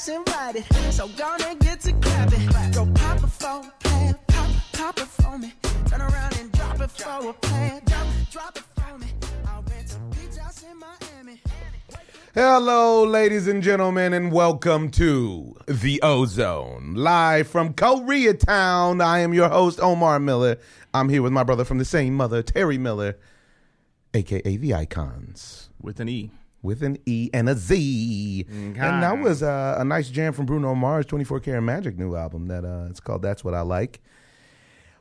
ass invited. So gonna get to clapping. Go pop it for a plan, pop, pop it for me. Turn around and drop it for a plan, drop, drop it for me. I'll rent some beach house in Miami. Hello, ladies and gentlemen, and welcome to the Ozone, live from Koreatown. I am your host, Omar Miller. I'm here with my brother from the same mother, Terry Miller, aka the Icons, with an E. with an E and a Z. And that was uh, a nice jam from Bruno Mars, 24 Karat Magic new album. That uh, it's called "That's What I Like."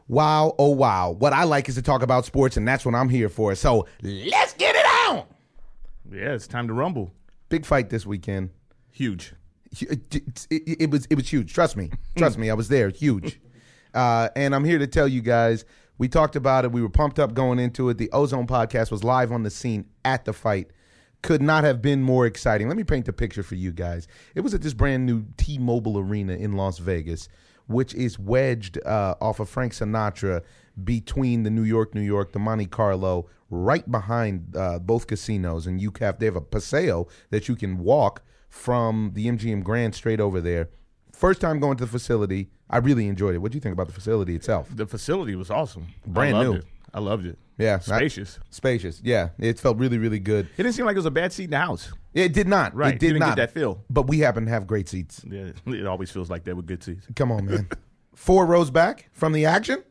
Wow, oh wow! What I like is to talk about sports, and that's what I'm here for. So let's get it on. Yeah, it's time to rumble. Big fight this weekend. Huge. it, it, it was it was huge. Trust me, trust me. I was there. Huge, uh, and I'm here to tell you guys. We talked about it. We were pumped up going into it. The Ozone podcast was live on the scene at the fight. Could not have been more exciting. Let me paint the picture for you guys. It was at this brand new T-Mobile Arena in Las Vegas, which is wedged uh, off of Frank Sinatra between the New York, New York, the Monte Carlo, right behind uh, both casinos. And you have they have a paseo that you can walk from the MGM Grand straight over there. First time going to the facility, I really enjoyed it. What do you think about the facility itself? The facility was awesome. Brand I loved new. It. I loved it. Yeah, I- Spacious. spacious. Yeah, it felt really, really good. It didn't seem like it was a bad seat in the house. It did not. Right. It did You didn't not get that feel. But we happen to have great seats. Yeah, it always feels like that with good seats. Come on, man. Four rows back from the action.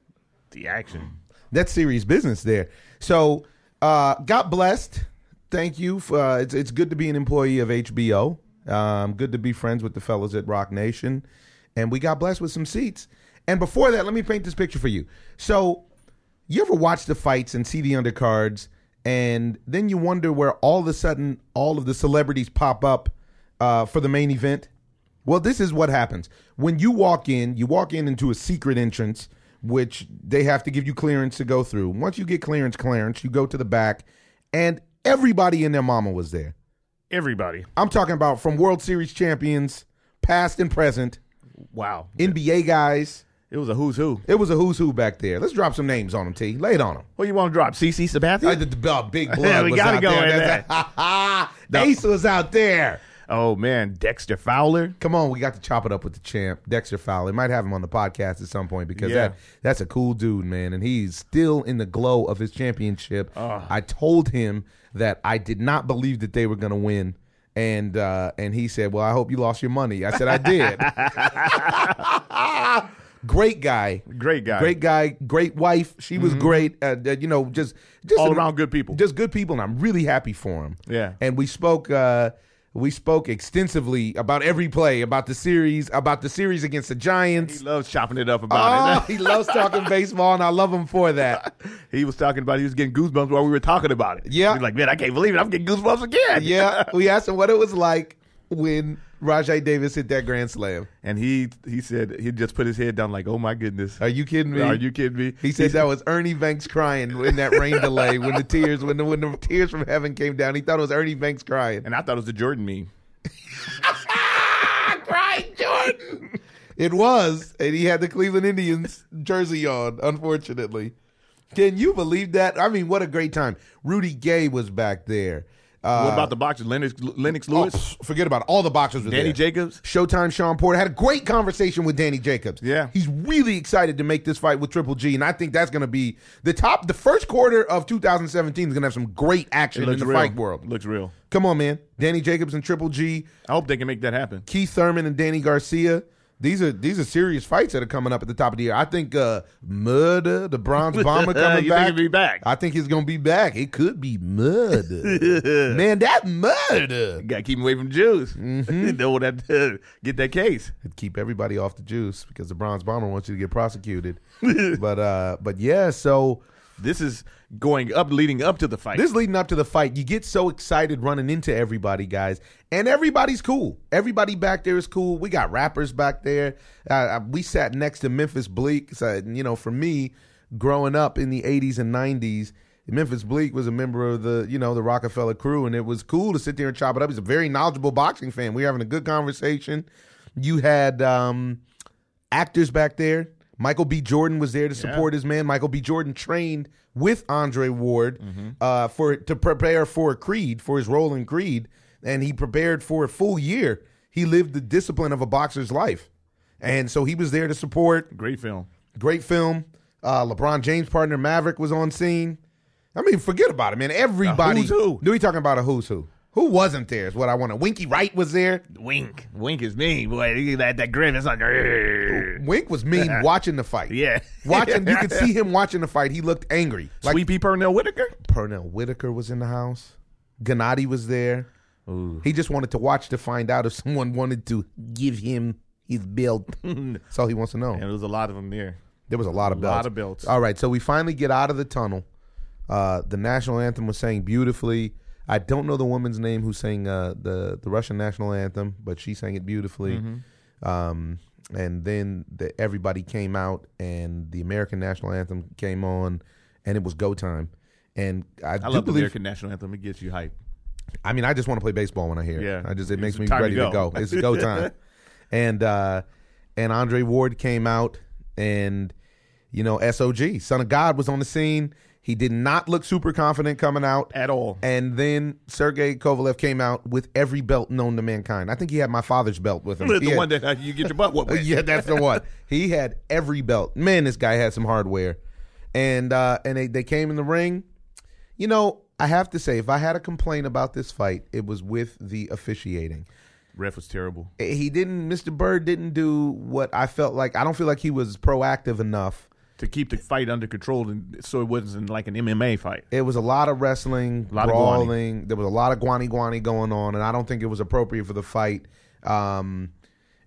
The action. That's serious business there. So, uh, got blessed. Thank you. For, uh, it's it's good to be an employee of HBO. Um, good to be friends with the fellows at Roc Nation, and we got blessed with some seats. And before that, let me paint this picture for you. So, you ever watch the fights and see the undercards, and then you wonder where all of a sudden all of the celebrities pop up uh, for the main event? Well, this is what happens. When you walk in, you walk in into a secret entrance, which they have to give you clearance to go through. Once you get clearance, clearance, you go to the back, and everybody and their mama was there. Everybody. I'm talking about from World Series champions, past and present, Wow. NBA guys. It was a who's who. It was a who's who back there. Let's drop some names on them, T. Lay it on them. What you want to drop? CC Sabathia? Uh, the, the- uh, big blood Yeah, we was gotta out go there. in That's- Ace was out there. oh man, Dexter Fowler. Come on, we got to chop it up with the champ, Dexter Fowler. Might have him on the podcast at some point because Yeah. that that's a cool dude, man, and he's still in the glow of his championship. Ah. I told him that I did not believe that they were going to win. And uh, and he said, "Well, I hope you lost your money." I said, "I did." great guy, Great guy. great guy, great wife. She was great. Uh, uh, you know, just just All an- around good people. just good people, and I'm really happy for him. Yeah. And we spoke uh we spoke extensively about every play, about the series, about the series against the Giants. He loves chopping it up about Oh, he loves talking baseball, and I love him for that. He was talking about he was getting goosebumps while we were talking about it. Yeah. Like, man, I can't believe it. I'm getting goosebumps again. Yeah, we asked him what it was like when Rajai Davis hit that grand slam. And he he said he just put his head down like, oh my goodness. Are you kidding me? Are you kidding me? He said that was Ernie Banks crying in that rain delay when the tears when the when the tears from heaven came down. He thought it was Ernie Banks crying. And I thought it was the Jordan meme. crying Jordan. It was, and he had the Cleveland Indians jersey on. Unfortunately, can you believe that? I mean, what a great time! Rudy Gay was back there. Uh, what about the boxers? Lennox, Lennox oh, Lewis, pff, forget about it. All the boxers were Danny there. Jacobs. Showtime Shawn Porter had a great conversation with Danny Jacobs. Yeah. He's really excited to make this fight with Triple G, and I think that's going to be the top. The first quarter of 2017 is going to have some great action in the real. fight world. Looks real. Come on, man. Danny Jacobs and Triple G, I hope they can make that happen. Keith Thurman and Danny Garcia. These are these are serious fights that are coming up at the top of the year. I think uh Murder, the bronze bomber coming You think back. he'll be back? I think he's gonna be back. It could be murder. Man, that murder. Got to keep him away from Jews. Mm-hmm. Don't want to get that case. It'd keep everybody off the juice because the bronze bomber wants you to get prosecuted. but uh but yeah, so This is going up, leading up to the fight. This leading up to the fight. You get so excited running into everybody, guys, and everybody's cool. Everybody back there is cool. We got rappers back there. Uh, uh, we sat next to Memphis Bleek. So, you know, for me, growing up in the '80s and '90s, Memphis Bleek was a member of the, you know, the Roc-A-Fella crew, and it was cool to sit there and chop it up. He's a very knowledgeable boxing fan. We were having a good conversation. You had um, actors back there. Michael B. Jordan was there to support his man. Michael B. Jordan trained with Andre Ward uh, for to prepare for Creed for his role in Creed, and he prepared for a full year. He lived the discipline of a boxer's life, and so he was there to support. Great film. Great film. Uh, LeBron James' partner Maverick was on scene. I mean, forget about it, man. Everybody. who's who? Do we talking about a who's who? Who wasn't there? Is what I want to. Winky Wright was there. Wink. Wink is me, boy. That that grin is like. Wink was mean watching the fight. Yeah. watching. You could see him watching the fight. He looked angry. Like Sweet Pea Pernell Whitaker. Pernell Whitaker was in the house. Gennady was there. He just wanted to watch to find out if someone wanted to give him his belt. That's all he wants to know. And there was a lot of them there. There was a lot of A belts. lot of belts. All right, so we finally get out of the tunnel. Uh, the national anthem was sang beautifully. I don't know the woman's name who sang uh, the the Russian national anthem, but she sang it beautifully. Mm-hmm. Um, and then the, everybody came out, and the American national anthem came on, and it was go time. And I, I love the. American national anthem. It gets you hype. I mean, I just want to play baseball when I hear it. Yeah. I just it It's makes me to ready to go. go. It's go time. and uh, and Andre Ward came out, and you know, SOG, Son of God, was on the scene. He did not look super confident coming out At all. And then Sergey Kovalev came out with every belt known to mankind. I think he had my father's belt with him. the He had- one that uh, you get your butt whooped yeah, that's the one. He had every belt. Man, this guy had some hardware. And uh and they, they came in the ring. You know, I have to say, if I had a complaint about this fight, it was with the officiating. Ref was terrible. He didn't Mr. Byrd didn't do what I felt like I don't feel like he was proactive enough. To keep the fight under control, and so it wasn't like an MMA fight. It was a lot of wrestling, A lot of brawling. there was a lot of guani guani going on, and I don't think it was appropriate for the fight. Um,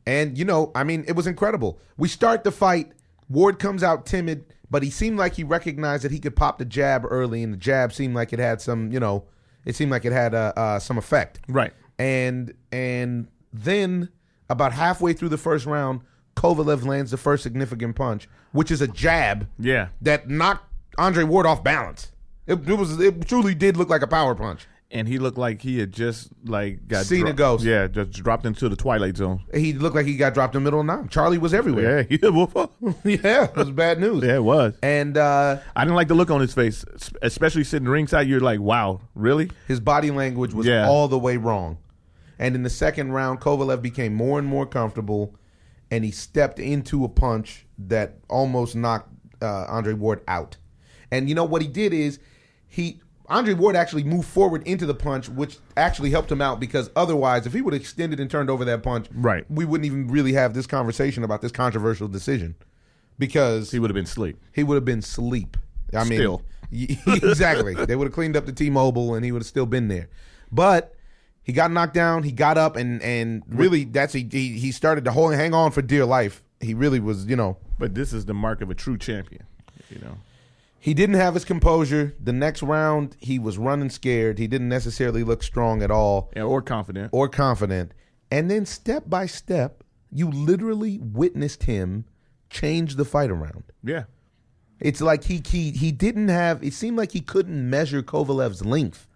and you know, I mean, it was incredible. We start the fight. Ward comes out timid, but he seemed like he recognized that he could pop the jab early, and the jab seemed like it had some, you know, it seemed like it had uh, uh, some effect. Right. And and then about halfway through the first round, Kovalev lands the first significant punch, which is a jab Yeah. that knocked Andre Ward off balance. It, it was it truly did look like a power punch. And he looked like he had just like got Seen a ghost. Yeah, just dropped into the twilight zone. He looked like he got dropped in the middle of the night. Charlie was everywhere. Yeah, yeah, whoop, whoop. Yeah, it was bad news. yeah, it was. And uh, I didn't like the look on his face, especially sitting ringside. You're like, wow, really? his body language was Yeah. all the way wrong. And in the second round, Kovalev became more and more comfortable, and he stepped into a punch that almost knocked uh, Andre Ward out. And you know what he did is he Andre Ward actually moved forward into the punch, which actually helped him out because otherwise, if he would have extended and turned over that punch, Right. we wouldn't even really have this conversation about this controversial decision because He would have been sleep. he would have been sleep. I mean, Still. exactly. they would have cleaned up the T-Mobile, and he would have still been there. But he got knocked down. He got up, and and really, that's he he, he started to hold hang on for dear life. He really was, you know, But this is the mark of a true champion. You know, he didn't have his composure. The next round, he was running scared. He didn't necessarily look strong at all Yeah, or confident. or confident. And then step by step, you literally witnessed him change the fight around. Yeah, It's like he he he didn't have. It seemed like he couldn't measure Kovalev's length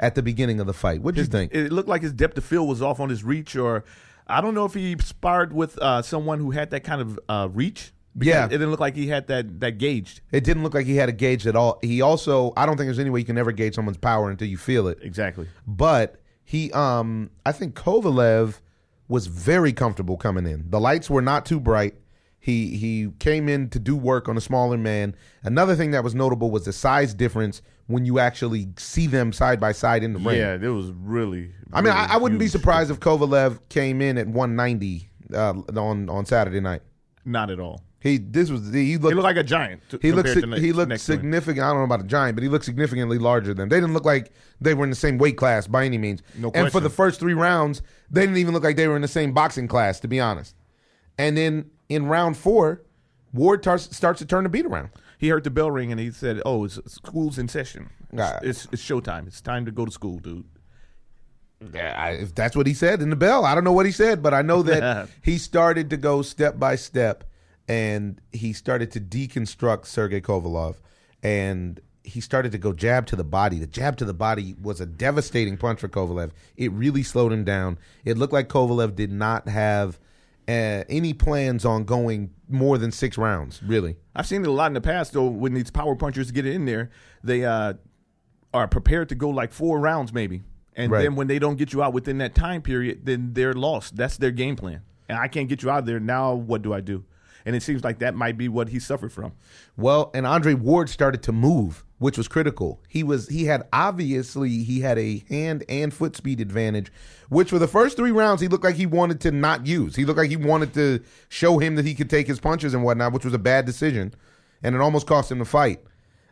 at the beginning of the fight. What do you think? it looked like his depth of field was off on his reach, or I don't know if he sparred with uh, someone who had that kind of uh, reach. Yeah. it didn't look like he had that that gauged. It didn't look like he had a gauge at all. He also, I don't think there's any way you can ever gauge someone's power until you feel it. Exactly. But he, um, I think Kovalev was very comfortable coming in. The lights were not too bright. He he came in to do work on a smaller man. Another thing that was notable was the size difference when you actually see them side by side in the ring. Yeah, it was really. I mean, really I, I wouldn't be surprised if Kovalev came in at 190 uh, on on Saturday night. Not at all. He this was he He looked looked like a giant. t- he looked he looked to significant. I don't know about a giant, but he looked significantly larger than. They didn't look like they were in the same weight class by any means. No question. and for the first three rounds, they didn't even look like they were in the same boxing class, to be honest. And then in round four, Ward tar- starts to turn the beat around. He heard the bell ring and he said, "Oh, it's, school's in session. It's, it's it's showtime. It's time to go to school, dude." Yeah, I- if that's what he said in the bell, I don't know what he said, but I know that he started to go step by step, and he started to deconstruct Sergey Kovalev, and he started to go jab to the body. The jab to the body was a devastating punch for Kovalev. It really slowed him down. It looked like Kovalev did not have uh, any plans on going more than six rounds. Really, I've seen it a lot in the past, though. When these power punchers get in there, they uh, are prepared to go like four rounds, maybe, And Right. then when they don't get you out within that time period, then they're lost. That's their game plan. And I can't get you out there. Now, what do I do? And it seems like that might be what he suffered from. Well, and Andre Ward started to move, which was critical. He was he had obviously he had a hand and foot speed advantage, which for the first three rounds he looked like he wanted to not use. He looked like he wanted to show him that he could take his punches and whatnot, which was a bad decision, and it almost cost him the fight.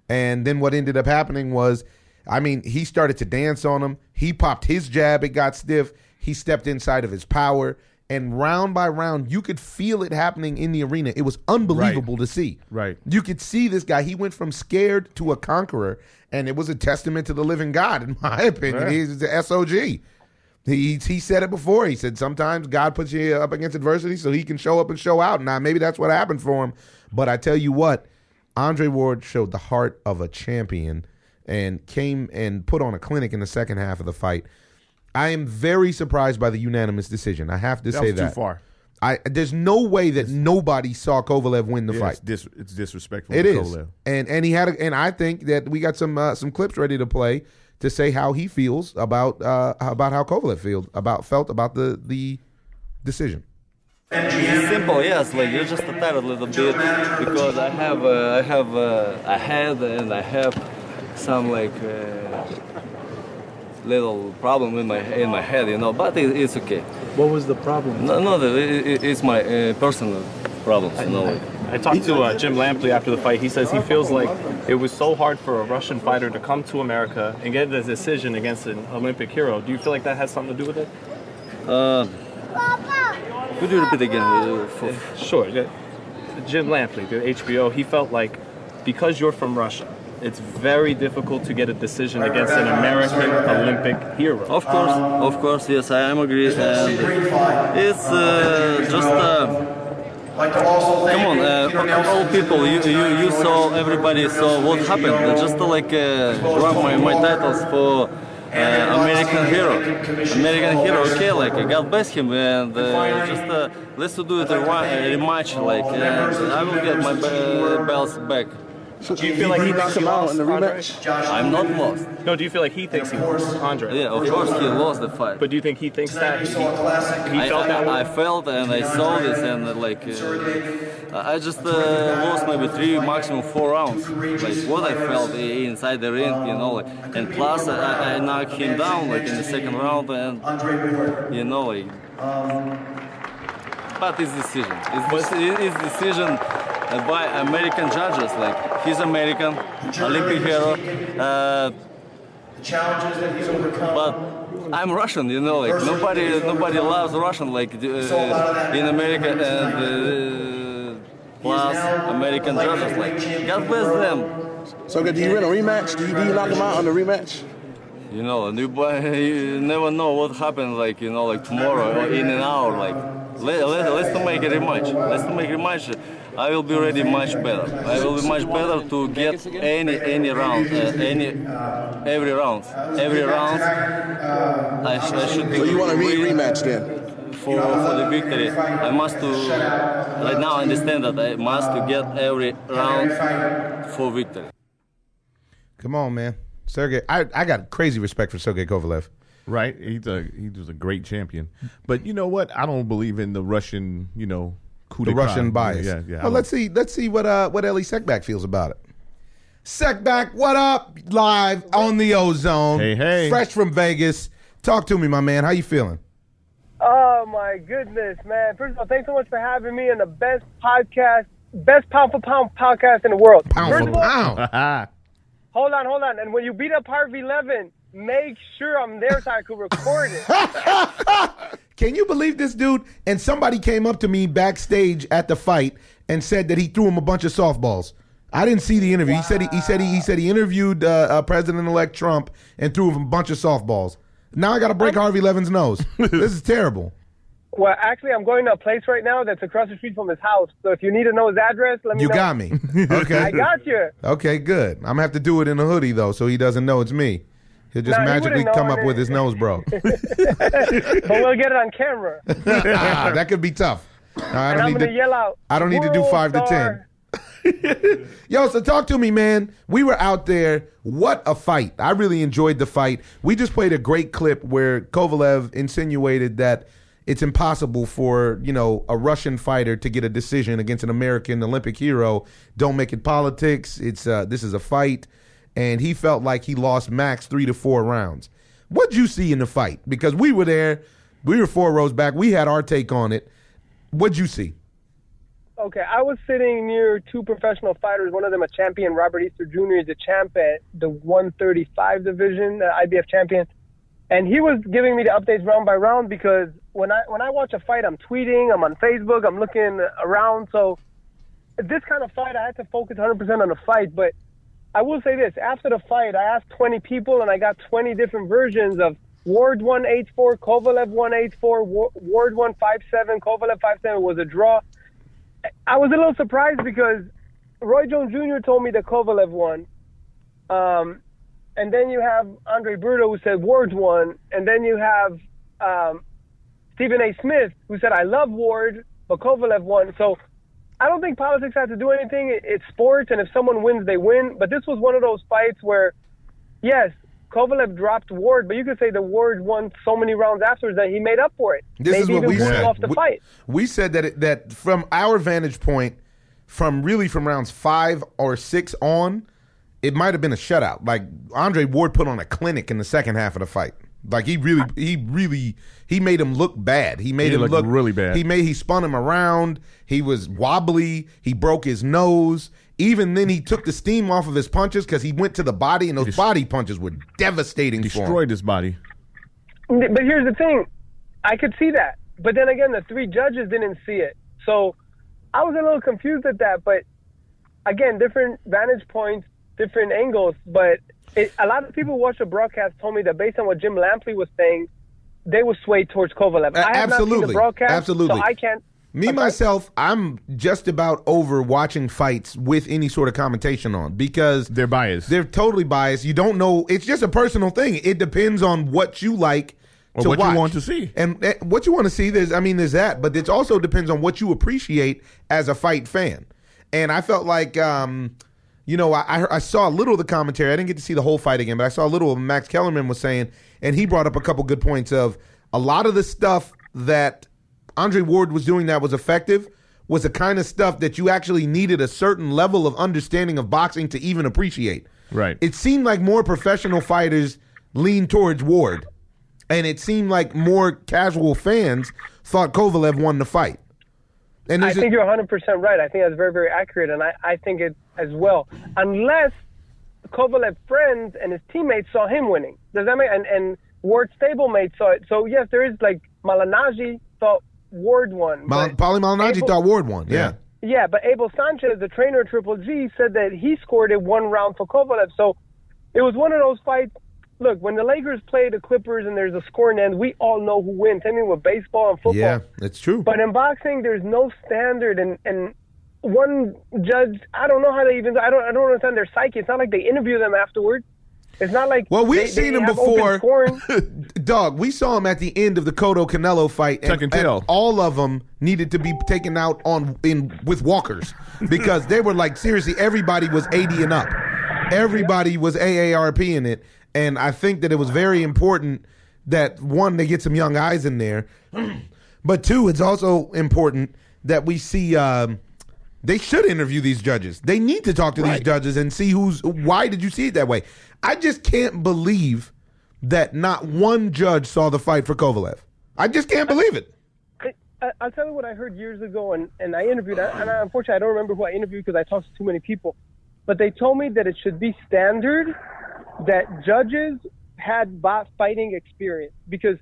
And then what ended up happening was, I mean, he started to dance on him. He popped his jab, it got stiff. He stepped inside of his power. And round by round, you could feel it happening in the arena. It was unbelievable to see. Right. You could see this guy. He went from scared to a conqueror, and it was a testament to the living God, in my opinion. Yeah. He's the SOG. He he said it before. He said sometimes God puts you up against adversity so he can show up and show out. Now maybe that's what happened for him. But I tell you what, Andre Ward showed the heart of a champion and came and put on a clinic in the second half of the fight. I am very surprised by the unanimous decision. I have to That say was too that. far. I there's no way that nobody saw Kovalev win the Yeah, fight. it's, dis- it's disrespectful. It to is, Kovalev. and and he had, a, and I think that we got some uh, some clips ready to play to say how he feels about uh, about how Kovalev feels about felt about the the decision. It's Simple, yes. Like you're just tired a little bit because I have uh, I have uh, a head and I have some like uh, little problem in my in my head, you know. But it, it's okay. What was the problem? No, no, it, it, it's my uh, personal problems, you know. Like, I talked to uh, Jim Lampley after the fight. He says he feels like it was so hard for a Russian fighter to come to America and get a decision against an Olympic hero. Do you feel like that has something to do with it? uh, could you repeat again? Uh, for, Sure. yeah. Jim Lampley, the HBO, he felt like because you're from Russia, it's very difficult to get a decision against an American Olympic hero. Of course, of course, yes, I am agree. And it's uh, just uh, come on, uh, all people. You, you you saw everybody saw what happened. Uh, Just to, like uh, my, my titles for. Uh, American hero, American hero. Okay, like uh, God bless him, and uh, just uh, let's do it a rematch. Like, and I will get my uh, belts back. Do you feel like he thinks he lost, in the Andre? I'm not lost. No, do you feel like he thinks he lost, Andre? Yeah, of course he lost the fight. But do you think he thinks that? He, he I, felt that I, I felt and I saw this and uh, like uh, I just uh, lost maybe three, maximum four rounds. Like what I felt inside the ring, you know, like, and plus I, I knocked him down like in the second round and you know like. But his decision, it's, his decision by American judges. Like he's American, Olympic hero. Uh, challenges that he's overcome. but I'm Russian, you know, like nobody, nobody loves Russian like uh, in America and uh, plus American judges. Like God bless them, So good. Do you win a rematch? Do you, do you knock him out on the rematch? you know. You, you never know what happens, like you know, like tomorrow or in an hour. Like let, let, let's to make a rematch. Let's to make a rematch. I will be ready much better. I will be much better to get any any round, uh, any every round, every round. I, sh- I should be. So you want a re- rematch then? for for the victory. I must to right now understand that I must to get every round for victory. Come on, man, Sergey. I I got crazy respect for Sergey Kovalev. Right? He's a he was a great champion. But you know what? I don't believe in the Russian, you know, coup The d'etat. Russian bias. Yeah, yeah. I Well, don't- let's see. Let's see what uh what Elie Sechback feels about it. Sechback, what up? Live on the Ozone. Hey, hey. Fresh from Vegas. Talk to me, my man. How you feeling? Oh my goodness, man! First of all, thanks so much for having me on the best podcast, best pound for pound podcast in the world. Pound First for of all, pound. hold on, hold on. And when you beat up Harvey Levin, make sure I'm there so I could record it. Can you believe this dude? And somebody came up to me backstage at the fight and said that he threw him a bunch of softballs. I didn't see the interview. He said he, he said he, he said he interviewed uh, uh, President-elect Trump and threw him a bunch of softballs. Now I got to break Harvey Levin's nose. this is terrible. well, actually, I'm going to a place right now that's across the street from his house. So if you need to know his address, let me You know. got me. Okay. I got you. Okay, good. I'm gonna have to do it in a hoodie though, so he doesn't know it's me. He'll just magically wouldn't come up it. with his nose broke. But we'll get it on camera. ah, that could be tough. No, I don't I'm need to yell out. I don't need to do "World five to ten. Yo, so talk to me, man. We were out there. What a fight. I really enjoyed the fight. We just played a great clip where Kovalev insinuated that it's impossible for, you know, a Russian fighter to get a decision against an American Olympic hero. Don't make it politics. It's uh this is a fight. And he felt like he lost max three to four rounds. What'd you see in the fight? Because we were there, we were four rows back, we had our take on it. What'd you see? Okay, I was sitting near two professional fighters. One of them a champion, Robert Easter Jr. is a champ at the 135 division, the IBF champion, and he was giving me the updates round by round because when I when I watch a fight, I'm tweeting, I'm on Facebook, I'm looking around. So this kind of fight, I had to focus 100% on the fight. But I will say this: after the fight, I asked 20 people, and I got 20 different versions of Ward 184, Kovalev 184, Ward 157, Kovalev 57 was a draw. I was a little surprised because Roy Jones Jr. told me that Kovalev won. Um, and then you have Andre Berto who said Ward won. And then you have um, Stephen A. Smith who said, I love Ward, but Kovalev won. So I don't think politics has to do anything. It's sports, and if someone wins, they win. But this was one of those fights where, yes, Kovalev dropped Ward, but you could say the Ward won so many rounds afterwards that he made up for it. This Maybe is what we said. off the we, fight. we said that it, that from our vantage point, from really from rounds five or six on, it might have been a shutout. Like Andre Ward put on a clinic in the second half of the fight. Like he really, he really, he made him look bad. He made He him look really bad. He made he spun him around. He was wobbly. He broke his nose. Even then, he took the steam off of his punches because he went to the body, and those body punches were devastating for him. Destroyed his body. But here's the thing, I could see that, but then again, the three judges didn't see it, so I was a little confused at that. But again, different vantage points, different angles. But it, a lot of people who watched the broadcast told me that based on what Jim Lampley was saying, they were swayed towards Kovalev. A- I have not seen absolutely. the broadcast, Absolutely. so I can't. Me I'm myself, I'm just about over watching fights with any sort of commentation on because They're biased. They're totally biased. You don't know. It's just a personal thing. It depends on what you like Or to what you watch. want to see. and eh, what you want to see. There's, I mean, there's that, but it also depends on what you appreciate as a fight fan. And I felt like, um, you know, I, I I saw a little of the commentary. I didn't get to see the whole fight again, but I saw a little of what Max Kellerman was saying, and he brought up a couple good points of a lot of the stuff that Andre Ward was doing that was effective was the kind of stuff that you actually needed a certain level of understanding of boxing to even appreciate. Right. It seemed like more professional fighters leaned towards Ward, and it seemed like more casual fans thought Kovalev won the fight. And I a- think you're 100% right. I think that's very, very accurate, and I, I think it as well. Unless Kovalev friends and his teammates saw him winning. Does that make and and Ward's stablemate saw it. So yes, there is like Malignaggi thought Ward won. Mal- Paulie Malignaggi Abel- thought Ward won. Yeah. Yeah, but Abel Sanchez, the trainer of Triple G, said that he scored it one round for Kovalev. So it was one of those fights. Look, when the Lakers play the Clippers and there's a scoring end, we all know who wins. I mean, with baseball and football. Yeah, it's true. But in boxing, there's no standard, and and one judge, I don't know how they even. I don't. I don't understand their psyche. It's not like they interview them afterward. It's not like Well, we've they- seen they him before. Dog, we saw him at the end of the Cotto Canelo fight, and, Tuck and and tail. all of them needed to be taken out on in with walkers because they were like seriously, everybody was eighty and up, everybody was AARP in it, and I think that it was very important that one they get some young eyes in there, but two, it's also important that we see. Um, they should interview these judges. They need to talk to these judges and see who's why did you see it that way. I just can't believe that not one judge saw the fight for Kovalev. I just can't believe it. I, I'll tell you what I heard years ago, and, and I interviewed, and I, unfortunately I don't remember who I interviewed because I talked to too many people, but they told me that it should be standard that judges had bo- fighting experience because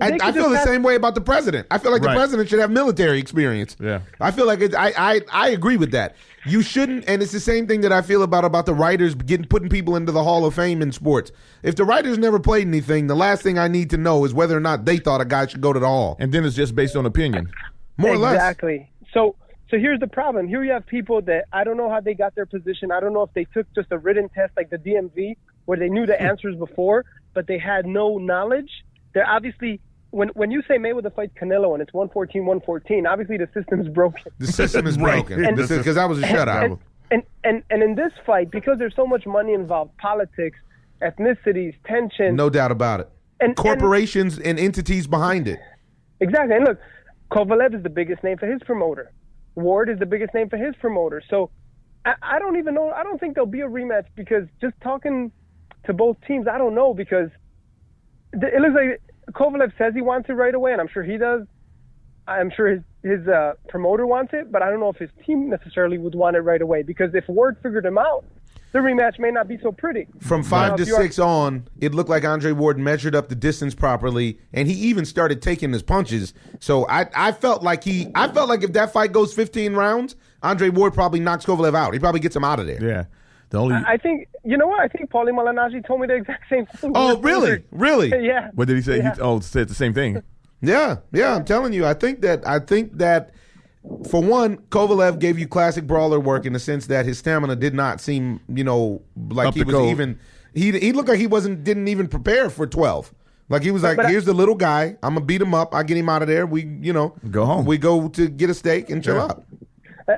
I, I feel the same way about the president. I feel like Right. the president should have military experience. Yeah. I feel like it's, I, I I agree with that. You shouldn't, and it's the same thing that I feel about about the writers getting putting people into the Hall of Fame in sports. If the writers never played anything, the last thing I need to know is whether or not they thought a guy should go to the Hall. And then it's just based on opinion. More or less. Exactly. So so here's the problem. Here you have people that I don't know how they got their position. I don't know if they took just a written test like the DMV where they knew the hmm. answers before, but they had no knowledge. They're obviously when when you say Mayweather fights Canelo and it's 114, 114, obviously the system's broken. The system is Right. broken And- because that was a shutout. And, and and and in this fight, because there's so much money involved, politics, ethnicities, tension. No doubt about it. And- and- Corporations and entities behind it. Exactly. And look, Kovalev is the biggest name for his promoter. Ward is the biggest name for his promoter. So I, I don't even know. I don't think there'll be a rematch because just talking to both teams, I don't know because th- it looks like Kovalev says he wants it right away, and I'm sure he does. I'm sure his his uh, promoter wants it, but I don't know if his team necessarily would want it right away because if Ward figured him out, the rematch may not be so pretty. From five Now, to if you are- six on, it looked like Andre Ward measured up the distance properly, and he even started taking his punches. So I, I felt like he, I felt like if that fight goes 15 rounds, Andre Ward probably knocks Kovalev out. He probably gets him out of there. Yeah. The only I think you know what? I think Paulie Malignaggi told me the exact same thing. Oh, really? Really? yeah. what did he say? Yeah. He oh said the same thing. Yeah, yeah. I'm telling you, I think that, I think that, for one, Kovalev gave you classic brawler work in the sense that his stamina did not seem, you know, like Up he was code. even. He he looked like he wasn't didn't even prepare for 12. Like he was like, but I- here's the little guy. I'm gonna beat him up. I get him out of there. We, you know, Go home. We go to get a steak and chill Yeah. out.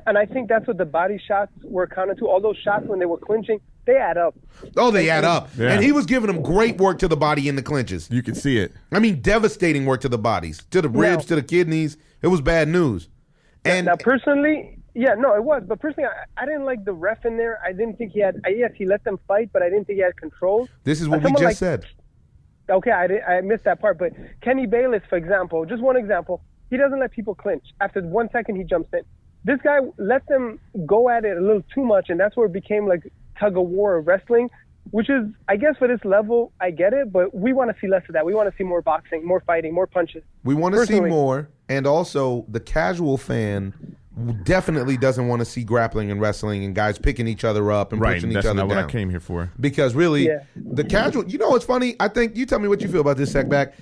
And I think that's what the body shots were counted to. All those shots when they were clinching, they add up. Oh, they add up. Yeah. And he was giving them great work to the body in the clinches. You can see it. I mean, devastating work to the bodies, to the ribs, Now- to the kidneys. It was bad news. And now, personally, yeah, no, it was. But personally, I, I didn't like the ref in there. I didn't think he had. I, yes, he let them fight, but I didn't think he had control. this is what But we just like- said. Okay, I, did, I missed that part. But Kenny Bayless, for example, just one example, he doesn't let people clinch. After one second, he jumps in. This guy let them go at it a little too much, and that's where it became like tug of war wrestling, which is, I guess, for this level, I get it, but we want to see less of that. We want to see more boxing, more fighting, more punches. We want to see more, and also the casual fan definitely doesn't want to see grappling and wrestling and guys picking each other up and Right. pushing each other not what. I came here for. because really Yeah. the casual you know what's funny i think you tell me what you feel about this Sechback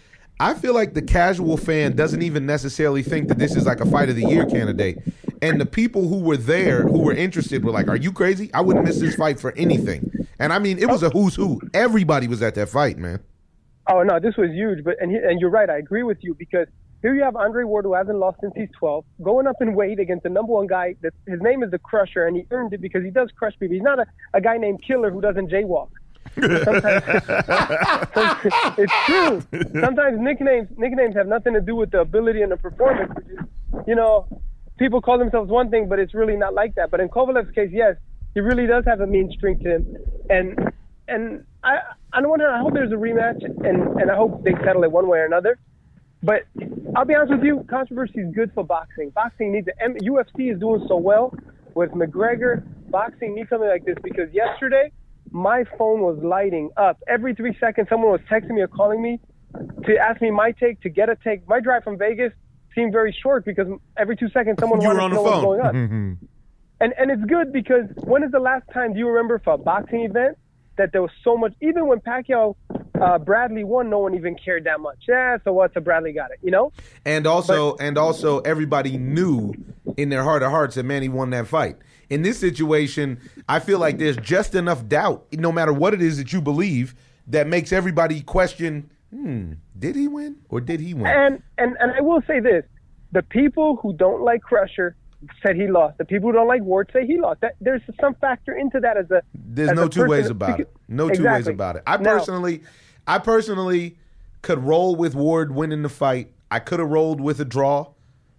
i feel like the casual fan doesn't even necessarily think that this is like a fight of the year candidate and the people who were there who were interested were like are you crazy i wouldn't miss this fight for anything and i mean it was a who's who everybody was at that fight man Oh no, this was huge. But and he, and you're right. I agree with you because here you have Andre Ward who hasn't lost since he's 12, going up in weight against the number one guy. That his name is the Crusher, and he earned it because he does crush people. He's not a, a guy named Killer who doesn't jaywalk. It's true. Sometimes nicknames nicknames have nothing to do with the ability and the performance. You know, people call themselves one thing, but it's really not like that. But in Kovalev's case, yes, he really does have a mean streak to him, and and I on one hand, I hope there's a rematch, and and I hope they settle it one way or another. But I'll be honest with you, controversy is good for boxing. Boxing needs it. M- UFC is doing so well with McGregor. Boxing needs something like this because yesterday my phone was lighting up. Every three seconds, someone was texting me or calling me to ask me my take, to get a take. My drive from Vegas seemed very short because every two seconds someone You wanted on to the know what's phone. going on. And and it's good because when is the last time do you remember for a boxing event that there was so much? Even when Pacquiao uh, Bradley won, no one even cared that much. Yeah, so what? So Bradley got it. You know? and also and also everybody knew in their heart of hearts that Manny won that fight. In this situation, I feel like there's just enough doubt, no matter what it is that you believe, that makes everybody question, hmm, did he win or did he win? And and and I will say this: the people who don't like Crusher said he lost. The people who don't like Ward say he lost. That there's some factor into that as a. There's as no a two ways about it. No two ways about it. I Now- personally, I personally could roll with Ward winning the fight. I could have rolled with a draw.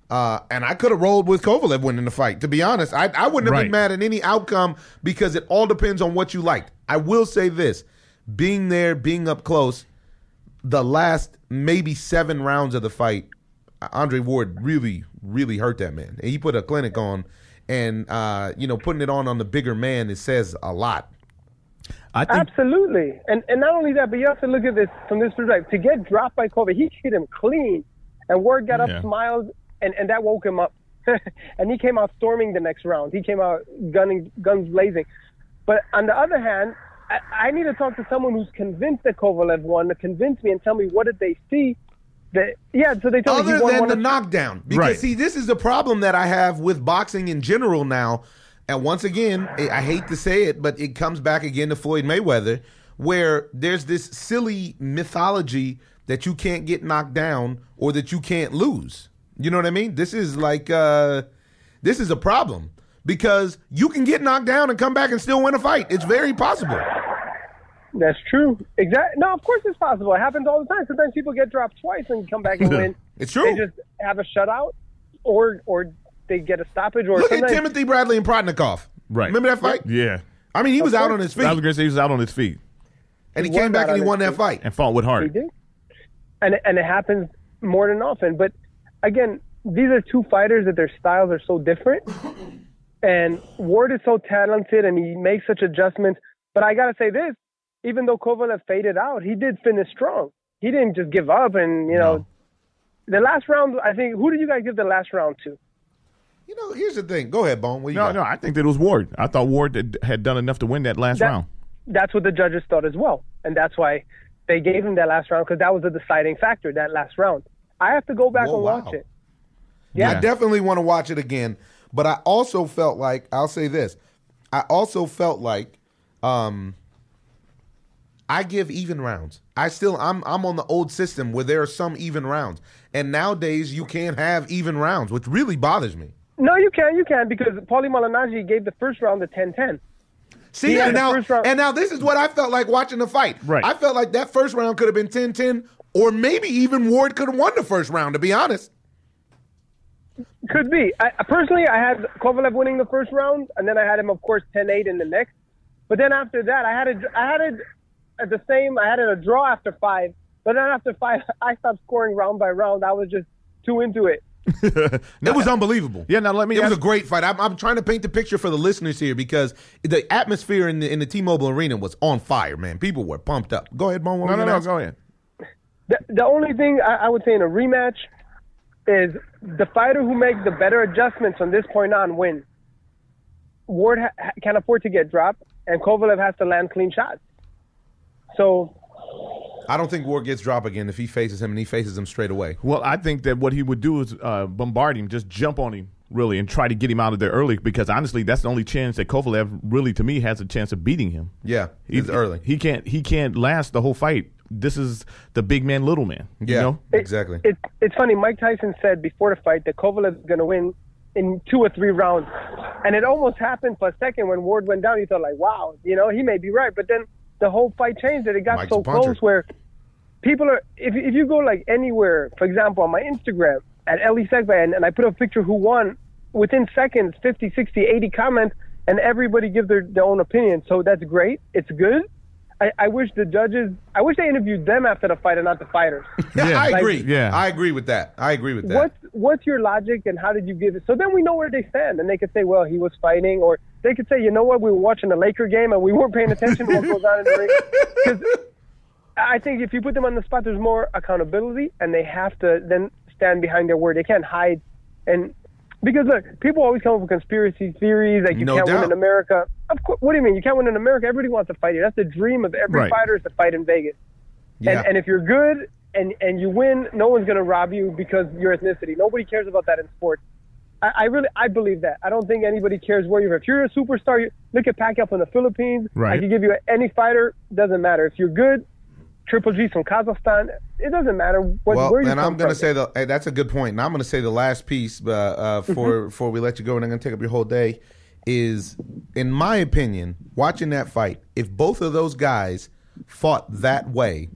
Uh, and I could have rolled with Kovalev winning the fight. To be honest, I, I wouldn't have Right. been mad at any outcome because it all depends on what you liked. I will say this: being there, being up close, the last maybe seven rounds of the fight, Andre Ward really, really hurt that man. And he put a clinic on, and uh, you know, putting it on on the bigger man, it says a lot. I think Absolutely, and and not only that, but you have to look at this from this perspective. To get dropped by Kobe, he hit him clean, and Ward got up, Yeah. smiled, and and that woke him up, and he came out storming the next round. He came out gunning, guns blazing. But on the other hand, I, I need to talk to someone who's convinced that Kovalev won to convince me and tell me what did they see. That yeah, so they told Other he than the of- knockdown, because Right. see, this is the problem that I have with boxing in general now. And once again, I hate to say it, but it comes back again to Floyd Mayweather, where there's this silly mythology that you can't get knocked down or that you can't lose. You know what I mean? This is like uh this is a problem because you can get knocked down and come back and still win a fight. It's very possible. That's true. Exactly. No, of course it's possible. It happens all the time. Sometimes people get dropped twice and come back and win. It's true. They just have a shutout, or or they get a stoppage, or Look at Timothy Bradley and Provodnikov. Right. Remember that fight? Yeah. I mean, he was Of out on his I was feet gonna say he was out on his feet and he He came back and he won his that fight. and fought with They heart. do. And and it happens more than often. But again, these are two fighters that their styles are so different. And Ward is so talented and he makes such adjustments. But I gotta say this, even though Kovalev faded out, he did finish strong. He didn't just give up and you know the last round I think who did you guys give the last round to? You know, here's the thing. Go ahead, Bone. What you No, got? no, I think that it was Ward. I thought Ward had- had done enough to win that last That- round. That's what the judges thought as well. And that's why they gave him that last round because that was the deciding factor, that last round. I have to go back Whoa, and wow. watch it. Yeah. I definitely want to watch it again. But I also felt like I'll say this. I also felt like um I give even rounds. I still I'm I'm on the old system where there are some even rounds. And nowadays you can't have even rounds, which really bothers me. No, you can, you can, because Paulie Malignaggi gave the first round a 10-10. See, and now round- and now this is what I felt like watching the fight. Right. I felt like that first round could have been 10-10 or maybe even Ward could have won the first round to be honest. Could be. I, I- personally, I had Kovalev winning the first round, and then I had him, of course, 10-8 in the next. But then after that, I had it. I had it at the same. I had it a draw after five. But then after five, I stopped scoring round by round. I was just too into it. It was unbelievable. Yeah, now let me It was a great fight. I'm, I'm trying to paint the picture for the listeners here because the atmosphere in the in the T-Mobile Arena was on fire, man. People were pumped up. Go ahead, Bone. what No, no, no. ask? Go ahead. The, the only thing I, I would say in a rematch is the fighter who makes the better adjustments from this point on wins. Ward ha- ha- can afford to get dropped, and Kovalev has to land clean shots. So I don't think Ward gets dropped again if he faces him and he faces him straight away. Well, I think that what he would do is uh, bombard him, just jump on him, really, and try to get him out of there early. Because honestly, that's the only chance that Kovalev really, to me, has a chance of beating him. Yeah, he's early. He can't. He can't last the whole fight. This is the big man, little man. yeah, You know? exactly. it, it's funny. Mike Tyson said before the fight that Kovalev is going to win in two or three rounds, and it almost happened for a second when Ward went down. You thought like, wow, you know, he may be right, but then the whole fight changed. And it got Mike's so close where people are. If if you go like anywhere, for example, on my Instagram at Elie Sechback, and, and I put a picture who won, within seconds, 50, 60, 80 comments, and everybody give their, their own opinion. So that's great. It's good. I, I wish the judges. I wish they interviewed them after the fight and not the fighters. Yeah, I Like- agree. Yeah. I agree with that. I agree with that. What's what's your logic and how did you give it? So then we know where they stand, and they could say, well, he was fighting, or they could say, you know what, we were watching a Laker game and we weren't paying attention to what goes on in the ring. Because I think if you put them on the spot, there's more accountability, and they have to then stand behind their word. They can't hide, and because look, people always come up with conspiracy theories like you No can't doubt. win in America. Of course, what do you mean you can't win in America? Everybody wants to fight here. That's the dream of every Right. fighter is to fight in Vegas. Yeah. And, and if you're good and, and you win, no one's going to rob you because your ethnicity. Nobody cares about that in sports. I, I really, I believe that. I don't think anybody cares where you're. If you're a superstar, you look at Pacquiao from the Philippines. Right. I can give you any fighter. Doesn't matter if you're good. Triple G from Kazakhstan. It doesn't matter what, well, where you and come I'm going to say the hey, that's a good point. And I'm going to say the last piece uh, uh, for before we let you go, and I'm going to take up your whole day. Is in my opinion, watching that fight, if both of those guys fought that way,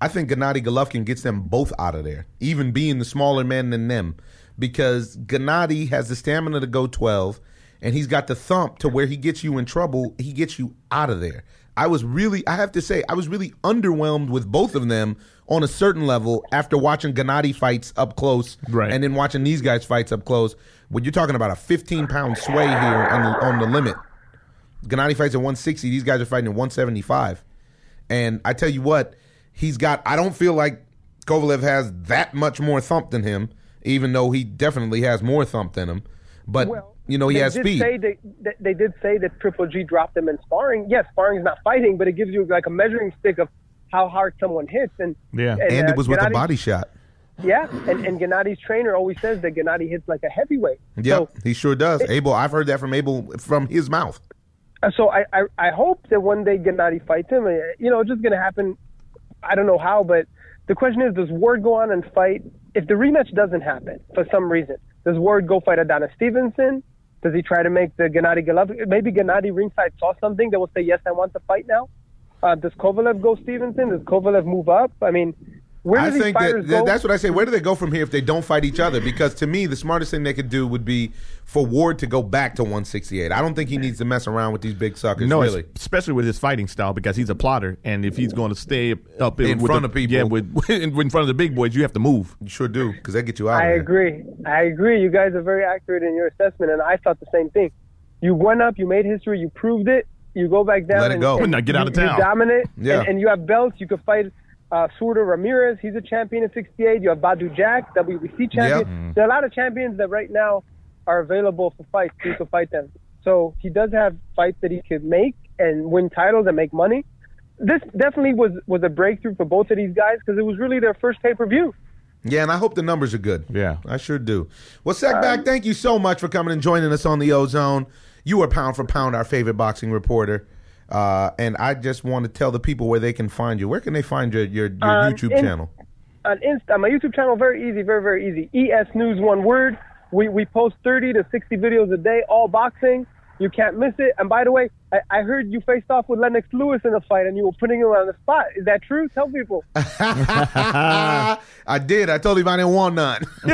I think Gennady Golovkin gets them both out of there, even being the smaller man than them, because Gennady has the stamina to go 12, and he's got the thump to where he gets you in trouble. He gets you out of there. I was really, I have to say, I was really underwhelmed with both of them on a certain level after watching Gennady fights up close, Right. and then watching these guys fights up close. When you're talking about a 15 pound sway here on the on the limit, Gennady fights at 160. These guys are fighting at 175. And I tell you what, he's got. I don't feel like Kovalev has that much more thump than him, even though he definitely has more thump than him. But Well, you know, he they has did speed. Say they, they, they did say that Triple G dropped them in sparring. Yes, sparring is not fighting, but it gives you like a measuring stick of how hard someone hits. And Yeah. and uh, it was with a body shot. Yeah, and, and Gennady's trainer always says that Gennady hits like a heavyweight. Yep, So, he sure does. Abel, I've heard that from Abel from his mouth. uh, so I, I, I hope that one day Gennady fights him. Uh, You know, it's just going to happen. I don't know how, but The question is, does Ward go on and fight? If the rematch doesn't happen for some reason, does Ward go fight Adonis Stevenson? Does he try to make the Gennady Golovkin? Maybe Gennady ringside saw something that will say, yes, I want to fight now. Uh, does Kovalev go Stevenson? Does Kovalev move up? I mean, where do I these think that, fighters that- go? that's what I say. Where do they go from here if they don't fight each other? Because to me, the smartest thing they could do would be for Ward to go back to 168. I don't think he needs to mess around with these big suckers. No, really. especially with his fighting style because he's a plotter, and if he's going to stay up In with front the- of people. yeah, with in front of the big boys, you have to move. You sure do because they get you out. I of there. agree. I agree. You guys are very accurate in your assessment, and I thought the same thing. You went up, you made history, you proved it. You go back down. Let it and, go. and Now get out of town. You dominate, Yeah. and, and you have belts. You could fight uh, Zurdo Ramirez. He's a champion at 68. You have Badou Jack, WBC champion. Yep. Mm. There are a lot of champions that right now are available for fights. You can fight them. So he does have fights that he could make and win titles and make money. This definitely was was a breakthrough for both of these guys because it was really their first pay per view. Yeah, and I hope the numbers are good. Yeah. I sure do. Well, Sechback, thank you so much for coming and joining us on the Ozone. You are pound for pound our favorite boxing reporter. Uh, and I just want to tell the people where they can find you. Where can they find your your, your Um, YouTube in- channel? on Insta, my YouTube channel, very easy, very, very easy. ES News, one word. We, we post 30 to 60 videos a day, all boxing. You can't miss it. And by the way, I, I heard you faced off with Lennox Lewis in a fight and you were putting him on the spot. Is that true? Tell people. I did. I told him I didn't want none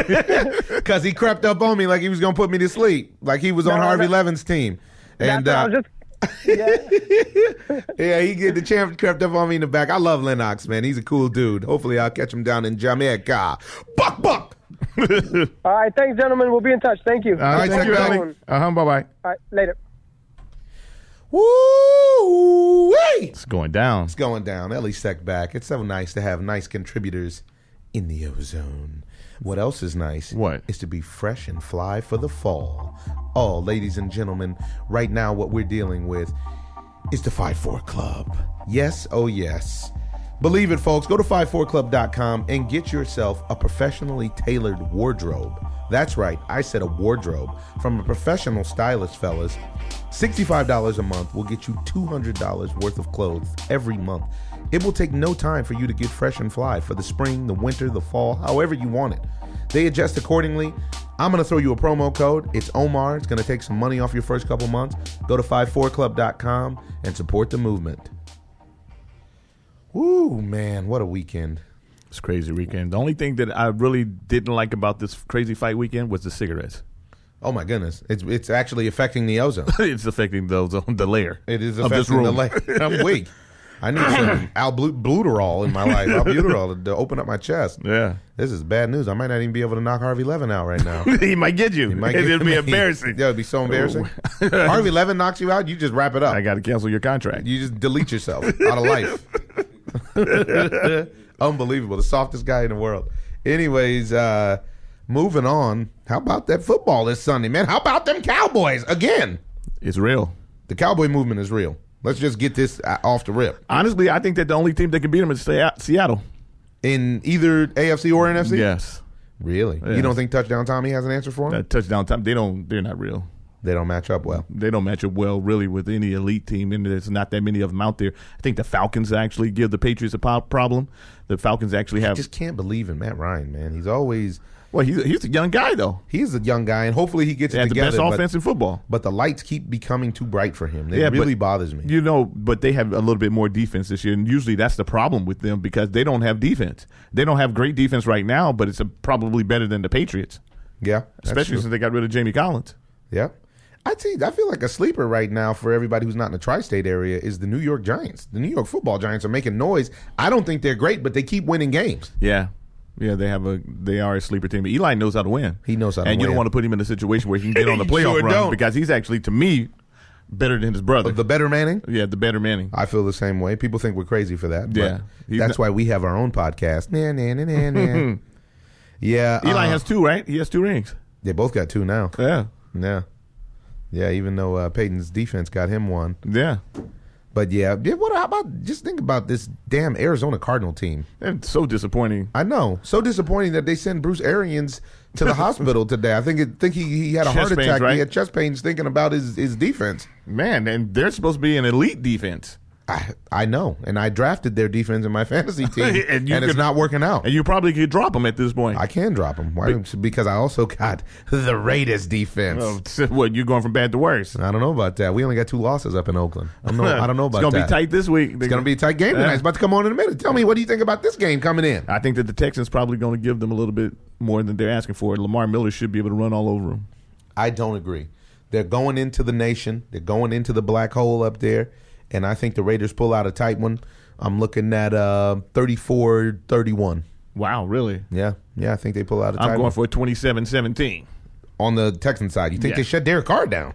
because he crept up on me like he was going to put me to sleep, like he was on No, Harvey no. Levin's team. And That's what I uh, was just. Yeah. yeah, he get the champ crept up on me in the back. I love Lennox, man. He's a cool dude. Hopefully, I'll catch him down in Jamaica. Buck, buck. all right. Thanks, gentlemen. We'll be in touch. Thank you. All right, right, thank you, Zach Uh huh. Bye bye. All right. Later. Woo! Hey! It's going down. It's going down. Elie Sechback. It's so nice to have nice contributors in the ozone. What else is nice? What? Is to be fresh and fly for the fall. Oh, ladies and gentlemen, right now what we're dealing with is the 5-4 Club. Yes, oh yes. Believe it, folks. Go to 54club.com and get yourself a professionally tailored wardrobe. That's right, I said a wardrobe from a professional stylist, fellas. $65 a month will get you $200 worth of clothes every month. It will take no time for you to get fresh and fly for the spring, the winter, the fall, however you want it. They adjust accordingly. I'm going to throw you a promo code. It's Omar. It's going to take some money off your first couple months. Go to 54club.com and support the movement. Woo, man, what a weekend. It's a crazy weekend. The only thing that I really didn't like about this crazy fight weekend was the cigarettes. Oh my goodness. It's it's actually affecting the ozone. it's affecting those on the layer. It is affecting the layer. I'm weak. I need some albuterol in my life. Albuterol to open up my chest. Yeah. This is bad news. I might not even be able to knock Harvey Levin out right now. he might get you. Might It'll get be me. embarrassing. Yeah, it'd be so embarrassing. Harvey Levin knocks you out, you just wrap it up. I got to cancel your contract. You just delete yourself out of life. Unbelievable. The softest guy in the world. Anyways, uh, moving on. How about that football this Sunday, man? How about them Cowboys again? It's real. The Cowboy movement is real. Let's just get this uh, off the rip. Honestly, I think that the only team that can beat them is Seattle. In either AFC or NFC? Yes. Really? Yes. You don't think Touchdown Tommy has an answer for him? That touchdown time, they don't. They're not real. they don't match up well. They don't match up well, really, with any elite team, and there's not that many of them out there. I think the Falcons actually give the Patriots a problem. The Falcons actually have. I just can't believe in Matt Ryan, man. He's always well, he's he's a young guy though. he's a young guy, and hopefully he gets it have the best but- offense in football. but the lights keep becoming too bright for him. It Yeah, but really bothers me. You know, but they have a little bit more defense this year, and usually that's the problem with them because they don't have defense. They don't have great defense right now, but it's a, probably better than the Patriots, yeah, that's especially true. since they got rid of Jamie Collins. yeah. I think I feel like a sleeper right now for everybody who's not in the tri-state area is the New York Giants. The New York Football Giants are making noise. I don't think they're great, but they keep winning games. Yeah. Yeah, they have a they are a sleeper team. But Eli knows how to win. He knows how to win. and you don't want to put him in a situation where he can get on the playoff sure run don't. because he's actually to me better than his brother. The better Manning. yeah, the better Manning. I feel the same way. People think we're crazy for that. Yeah. That's not- why we have our own podcast. Nah, nah, nah, nah, nah. yeah, Eli uh, has two, right? He has two rings. They both got two now. Yeah. Yeah, yeah. Even though uh, Peyton's defense got him one, Yeah. But yeah. yeah, What? How about just think about this damn Arizona Cardinal team? It's so disappointing. I know. So disappointing that they sent Bruce Arians to the hospital today. I think it, think he, he had a Chest heart pains, attack. right? He had chest pains thinking about his, his defense. Man, and they're supposed to be an elite defense. I, I know, and I drafted their defense in my fantasy team, and, And you it's not working out. And you probably could drop them at this point. I can drop them. Why? Because I also got the Raiders defense. Oh, what you're going from bad to worse? I don't know about that. We only got two losses up in Oakland. I don't know, I don't know about that. it's gonna that. be tight this week. It's going to be a tight game tonight. It's about to come on in a minute. Tell me, what do you think about this game coming in? I think that the Texans probably going to give them a little bit more than they're asking for. Lamar Miller should be able to run all over them. I don't agree. They're going into the nation. They're going into the black hole up there. And I think the Raiders pull out a tight one. I'm looking at uh, 34 31. Wow, really? Yeah. Yeah, I think they pull out a tight one. I'm going one. for a 27-17. On the Texan side, you think Yeah. they shut Derek Carr down?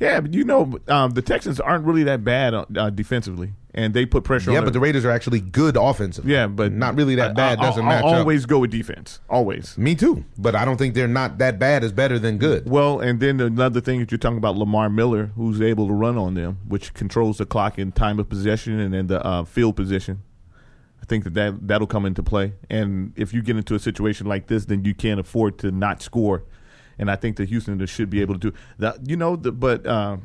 Yeah, but you know, um, the Texans aren't really that bad uh, defensively, and they put pressure Yeah, on. but the Raiders are actually good offensively. yeah, but not really that bad. I, doesn't I, match I up. always go with defense. Always. Me too. But I don't think they're not that bad is better than good. Well, and then another thing that you're talking about, Lamar Miller, who's able to run on them, which controls the clock and time of possession and then the uh, field position. I think that, that that'll come into play. And if you get into a situation like this, then you can't afford to not score. And I think that Houston should be able to do that. You know, the, but uh,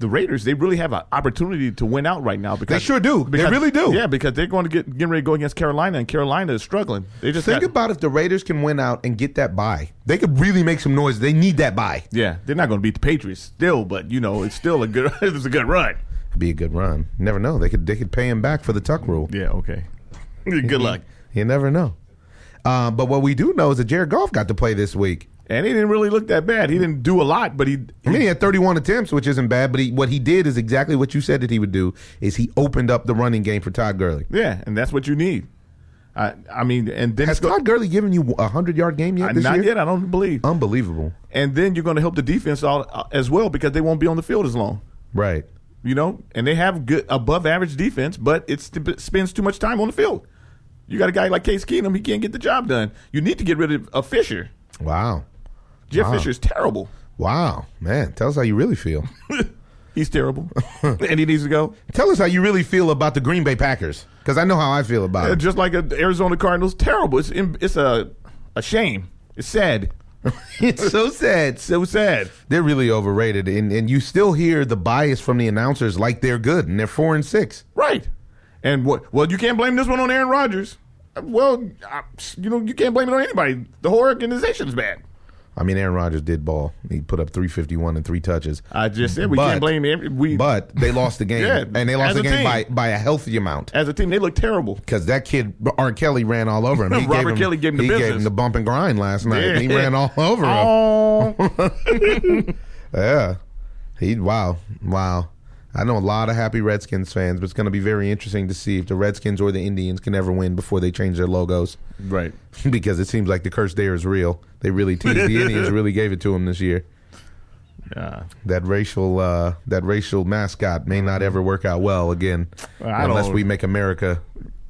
the Raiders, they really have an opportunity to win out right now. Because they sure do. They really do. Yeah, because they're going to get getting ready to go against Carolina, and Carolina is struggling. They just Think got- about if the Raiders can win out and get that bye. They could really make some noise. They need that bye. Yeah, they're not going to beat the Patriots still, but you know it's still a good. it's a good run. It'd be a good run. You never know. They could they could pay him back for the tuck rule. Yeah. Okay. good luck. You never know. Uh, but what we do know is that Jared Goff got to play this week. And he didn't really look that bad. He didn't do a lot, but he. I mean, he had 31 attempts, which isn't bad. But he, what he did is exactly what you said that he would do. Is he opened up the running game for Todd Gurley? yeah, and that's what you need. I, I mean, and then Has Todd Gurley given you a hundred yard game yet Uh, this not year? yet. I don't believe. Unbelievable. And then you're going to help the defense all, uh, as well because they won't be on the field as long. Right. You know, and they have good above average defense, but it spends too much time on the field. You got a guy like Case Keenum; he can't get the job done. You need to get rid of, of Fisher. Wow. Jeff Wow. Fisher's terrible. Wow, man. Tell us how you really feel. He's terrible, and he needs to go. Tell us how you really feel about the Green Bay Packers, because I know how I feel about Uh, it. just like the Arizona Cardinals, terrible. It's it's a a shame. It's sad. it's so sad. So sad. They're really overrated, and and you still hear the bias from the announcers like they're good, and they're four and six. Right. And what? Well, you can't blame this one on Aaron Rodgers. Uh, Well, uh, you know, you can't blame it on anybody. The whole organization is bad. I mean, Aaron Rodgers did ball. He put up three fifty one and three touches. I just said we But- can't blame every, we. But they lost the game, Yeah, and they lost the game team. by by a healthy amount. as a team, they look terrible. Because that kid R. Kelly ran all over him. He Robert gave him, Kelly gave him the he gave business. him the bump and grind last night. He Yeah. ran all over him. Oh, Yeah. He wow. Wow. I know a lot of happy Redskins fans, but it's going to be very interesting to see if the Redskins or the Indians can ever win before they change their logos. right. because it seems like the curse there is real. They really teased the Indians really gave it to them this year. Yeah. That racial uh, that racial mascot may not ever work out well again I unless we make America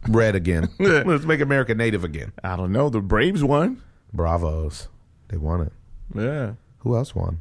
red again. Let's make America native again. I don't know. The Braves won. Bravos. They won it. Yeah. Who else won?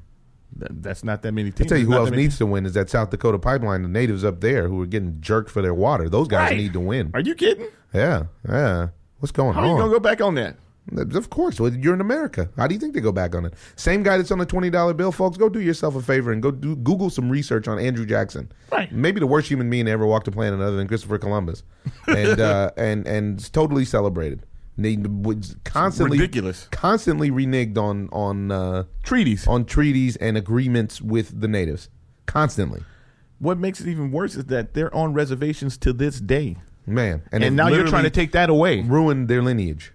That, that's not that many I teams. tell you who else needs to win is that South Dakota pipeline, the natives up there who are getting jerked for their water. Those guys Right. need to win. Are you kidding? Yeah, yeah. What's going on? How are you gonna go back on that? Of course, well, you're in America. How do you think they go back on it? Same guy that's on the twenty dollar bill, folks. Go do yourself a favor and go do Google some research on Andrew Jackson. Right. Maybe the worst human being to ever walked the planet other than Christopher Columbus, and uh, and and it's totally celebrated. They was constantly ridiculous. constantly reneged on on uh, Treaties. on treaties and agreements with the natives. Constantly, What makes it even worse is that they're on reservations to this day, man. and, it now you're trying to take that away. ruin their lineage.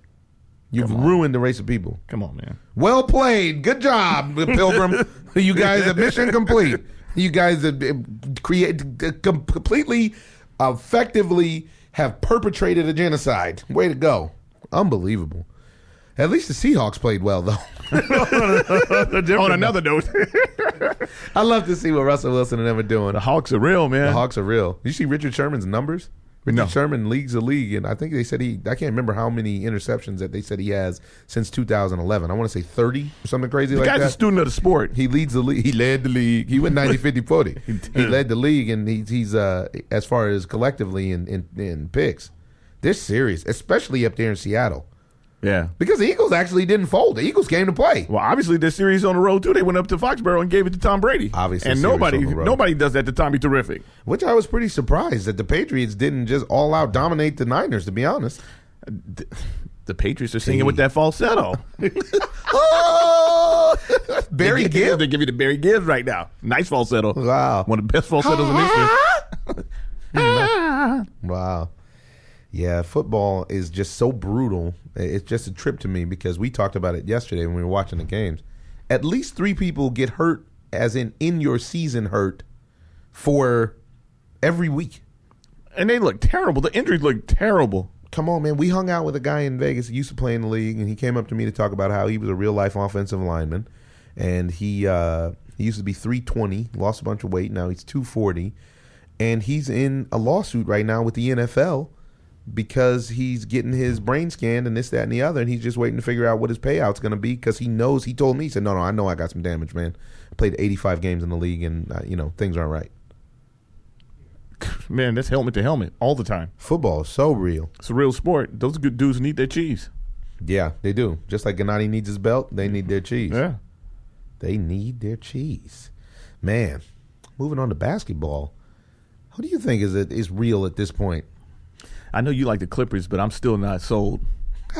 You've ruined the race of people. Come on, man. Well played. Good job, Pilgrim. you guys mission complete. You guys have create completely, effectively have perpetrated a genocide. Way to go. Unbelievable. At least the Seahawks played well, though. On another note, I love to see what Russell Wilson and them are doing. the Hawks are real, man. The Hawks are real. You see Richard Sherman's numbers? Richard No. Sherman leads the league, and I think they said he. I can't remember how many interceptions that they said he has since 2011. I want to say 30 or something crazy the like guy's that. a student of the sport. He leads the league. He led the league. He went 90 50 40. he led the league, and he's, he's uh, as far as collectively in, in, in picks. They're serious, especially up there in Seattle. Yeah. Because the Eagles actually didn't fold. The Eagles came to play. Well, obviously, this series on the road too. They went up to Foxborough and gave it to Tom Brady. Obviously, and nobody, on the road. nobody does that to Tommy Terrific. Which I was pretty surprised that the Patriots didn't just all out dominate the Niners, to be honest. The Patriots are singing with that falsetto. Oh! Barry they, Gibb? They give you the Barry Gibbs right now. Nice falsetto. Wow. One of the best falsettos in history. Hmm. Wow. Yeah, football is just so brutal. It's just a trip to me because we talked about it yesterday when we were watching the games. At least three people get hurt, as in in your season hurt, for every week. And they look terrible. The injuries look terrible. Come on, man. We hung out with a guy in Vegas who used to play in the league, and he came up to me to talk about how he was a real life offensive lineman, and he uh, he used to be three twenty, lost a bunch of weight, now he's two forty, and he's in a lawsuit right now with the NFL because he's getting his brain scanned and this, that, and the other, and he's just waiting to figure out what his payout's going to be because he knows. He told me, he said, "No, no, I know I got some damage, man. I played eighty five games in the league, and uh, you know things aren't right. Man, that's helmet to helmet all the time. Football is so real. It's a real sport. Those good dudes need their cheese. Yeah, they do. Just like Gennady needs his belt, they need their cheese. Yeah. They need their cheese. Man, moving on to basketball. Who do you think is is real at this point? I know you like the Clippers, but I'm still not sold.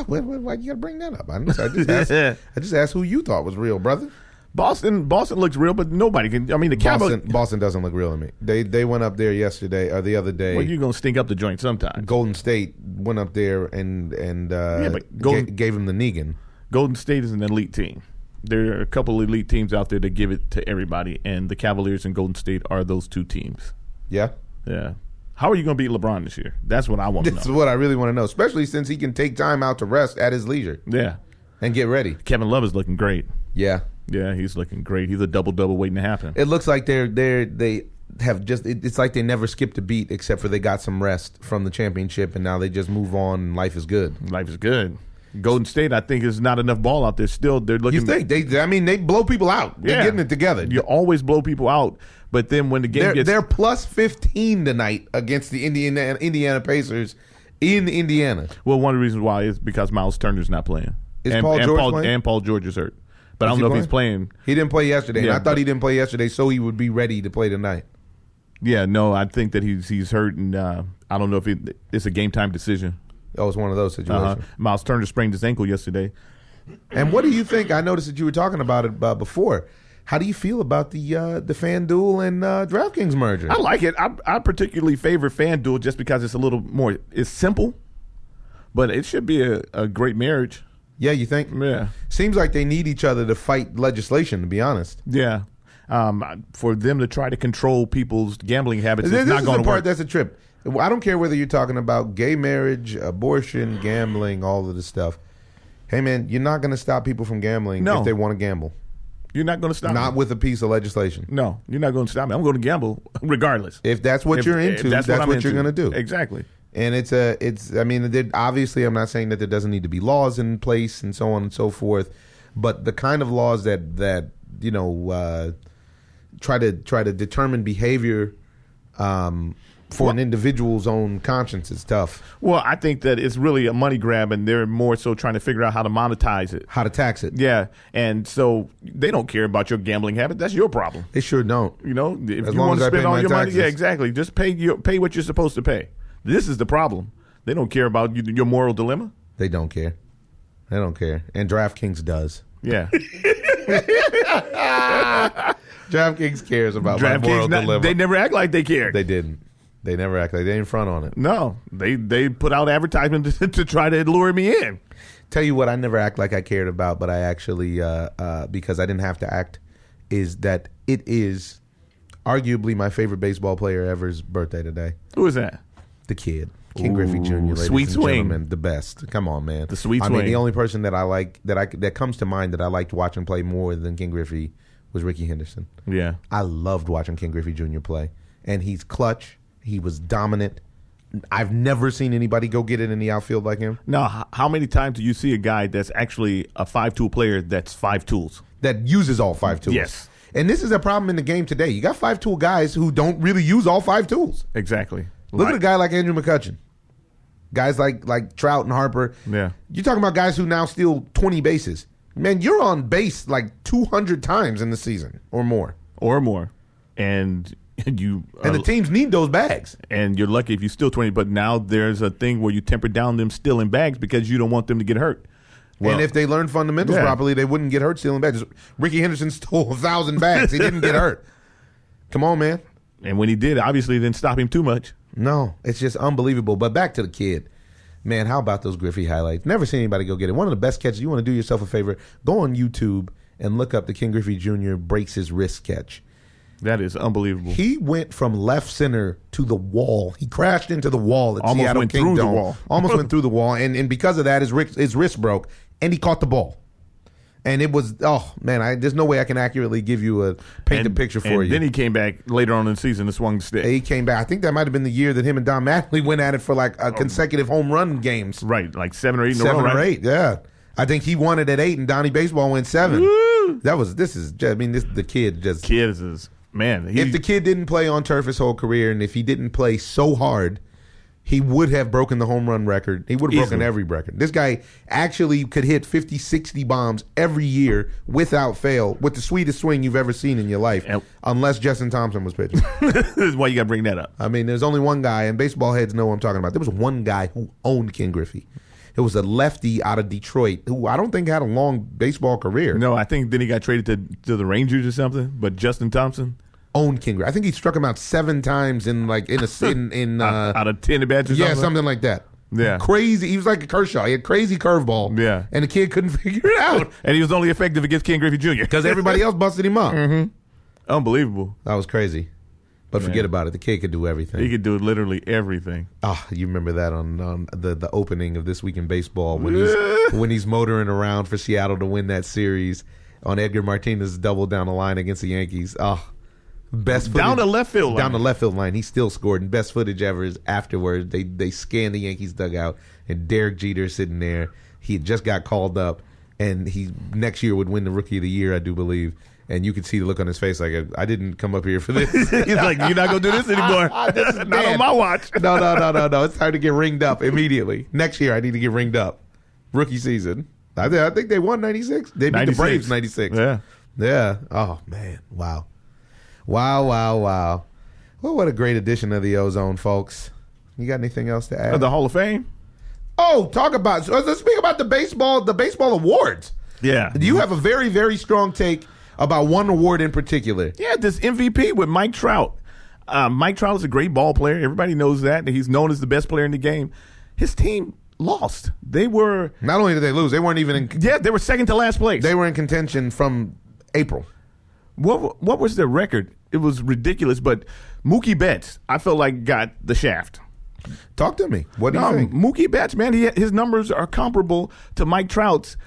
Why, why, why you got to bring that up? I just, I, just asked, I just asked who you thought was real, brother. Boston, Boston looks real, but nobody can. I mean, the Cowboys. Boston, doesn't look real to me. They they went up there yesterday or the other day. Well, you're gonna stink up the joint sometime. Golden State went up there and and uh, Yeah, but Golden- ga- gave him the Negan. Golden State is an elite team. There are a couple elite teams out there that give it to everybody, and the Cavaliers and Golden State are those two teams. Yeah, Yeah. How are you going to beat LeBron this year? That's what I want to know. that's what I really want to know. Especially since he can take time out to rest at his leisure Yeah. and get ready. Kevin Love is looking great. Yeah, Yeah, he's looking great. He's a double double waiting to happen. It looks like they're they're they have just it, it's like they never skipped a beat except for they got some rest from the championship and now they just move on and life is good. Life is good. Golden State, I think, is not enough ball out there. Still, they're looking. You think they I mean they blow people out. They're Yeah. getting it together. You always blow people out, but then when the game They're gets they're plus 15 tonight against the Indiana Indiana Pacers in Indiana. well, one of the reasons why is because Miles Turner's not playing. Is and, Paul and George Paul, playing? And Paul George is hurt, but I don't know if he's playing. He didn't play yesterday. and I thought he didn't play yesterday so he would be ready to play tonight. Yeah, no, I think that he's he's hurt, and uh, I don't know if it, it's a game time decision. Oh, it's one of those situations. Uh-huh. Miles Turner sprained his ankle yesterday. And what do you think? I noticed that you were talking about it uh, before. How do you feel about the uh, the FanDuel and uh, DraftKings merger? I like it. I, I particularly favor FanDuel just because it's a little more. It's simple, but it should be a, a great marriage. yeah, you think? Yeah, Seems like they need each other to fight legislation. To be honest, yeah. Um, for them to try to control people's gambling habits, this, it's this not going to work. that's a trip. I don't care whether you're talking about gay marriage, abortion, gambling, all of this stuff. Hey, man, you're not going to stop people from gambling No. if they want to gamble. You're not going to stop. Not me. with a piece of legislation. No, you're not going to stop me. I'm going to gamble regardless. If that's what If- you're into, that's, I'm what you're going to do. Exactly. And it's a, it's. I mean, there- obviously, I'm not saying that there doesn't need to be laws in place and so on and so forth, but the kind of laws that that you know uh, try to try to determine behavior um, for an individual's own conscience is tough. Well, I think that it's really a money grab, and they're more so trying to figure out how to monetize it. How to tax it? Yeah, and so they don't care about your gambling habit. That's your problem. They sure don't. You know, if As you want to spend all your money, yeah, exactly. Just pay your pay what you're supposed to pay. This is the problem. They don't care about you, your moral dilemma. They don't care. They don't care. And DraftKings does. Yeah, DraftKings cares about my moral not- dilemma. they never act like they care. They didn't. They never act like they in front on it. no, they they put out advertisement to, to try to lure me in. Tell you what, I never act like I cared about, but I actually, uh, uh, because I didn't have to act, is that it is arguably my favorite baseball player ever's birthday today. Who is that? The kid, King Ooh, Griffey Jr. Sweet swing. the best. Come on, man. The sweet I mean, the only person that I like that I that comes to mind that I liked watching play more than Ken Griffey was Rickey Henderson. Yeah, I loved watching Ken Griffey Jr. play, and he's clutch. He was dominant. I've never seen anybody go get it in the outfield like him. Now, how many times do you see a guy that's actually a five tool player that's five tools? That uses all five tools. Yes. And this is a problem in the game today. You got five tool guys who don't really use all five tools. Exactly. Look Like- at a guy like Andrew McCutchen. Guys like like Trout and Harper. Yeah. You're talking about guys who now steal 20 bases. Man, you're on base like 200 times in the season or more. or more, and you And the teams need those bags. and you're lucky if you steal twenty. But now there's a thing where you temper down them stealing bags because you don't want them to get hurt. Well, and if they learn fundamentals Yeah. properly, they wouldn't get hurt stealing bags. Rickey Henderson stole a thousand bags. He didn't get hurt. Come on, man. and when he did, obviously it didn't stop him too much. No, it's just unbelievable. But back to the kid. Man, how about those Griffey highlights? Never seen anybody go get it. One of the best catches. You want to do yourself a favor? Go on YouTube and look up the Ken Griffey Jr. breaks his wrist catch. That is unbelievable. He went from left center to the wall. He crashed into the wall at Almost Seattle went King through the wall. Almost went through the wall, and and because of that, his wrist, his wrist broke, and he caught the ball. And it was oh man, I, there's no way I can accurately give you a paint picture for and you. Then he came back later on in the season and swung the stick. he came back. I think that might have been the year that him and Don Mattingly went at it for like a oh. consecutive home run games, Right, like seven or eight in a seven row. or right? eight. Yeah, I think he won it at eight, and Donnie Baseball went seven. That was this is. just- I mean, this the kid just Kids is man. He, if the kid didn't play on turf his whole career, and if he didn't play so hard, he would have broken the home run record. He would have broken every record. This guy actually could hit 50, 60 bombs every year without fail with the sweetest swing you've ever seen in your life, Yep. unless Justin Thompson was pitching. this is why you got to bring that up. I mean, there's only one guy, and baseball heads know what I'm talking about. There was one guy who owned Ken Griffey. It was a lefty out of Detroit who I don't think had a long baseball career. No, I think then he got traded to to the Rangers or something. But Justin Thompson, Ken Griffey. I think he struck him out seven times in like in a in in uh, out of ten at bats Yeah, something. something like that. Yeah. Crazy. He was like a Kershaw. He had crazy curveball. Yeah. And the kid couldn't figure it out and he was only effective against Ken Griffey Jr. because everybody else busted him up. Mm-hmm. unbelievable. That was crazy. But forget about it. The kid could do everything. He could do literally everything. Ah, you remember that on, on the the opening of this week in baseball when he's when he's motoring around for Seattle to win that series on Edgar Martinez double down the line against the Yankees. Oh, best Down the left field down line. the left field line. He still scored, and best footage ever is afterwards. They they scan the Yankees dugout, and Derek Jeter sitting there. He had just got called up, and he next year would win the Rookie of the Year, I do believe. And you could see the look on his face, like I didn't come up here for this. He's like, you're not gonna do this anymore. This is not on my watch. no, no, no, no, no. It's time to get ringed up immediately. Next year, I need to get ringed up. Rookie season. I, th- I think they won '96. They beat 96. the Braves '96. Yeah. Yeah. Oh man. Wow. Wow. Wow. Wow. Well, what a great addition of the ozone, folks. You got anything else to add? The Hall of Fame. oh, talk about. Let's speak about the baseball. The baseball awards. Yeah. You have a very, very strong take about one award in particular. Yeah, this MVP with Mike Trout. Uh, Mike Trout is a great ball player. Everybody knows that. He's known as the best player in the game. His team lost. They were, Not only did they lose, they weren't even in. yeah, they were second to last place. They were in contention from April. What what was their record? It was ridiculous. But Mookie Betts, I felt like got the shaft. Talk to me. What do you think? Mookie Betts, man, he, his numbers are comparable to Mike Trout's,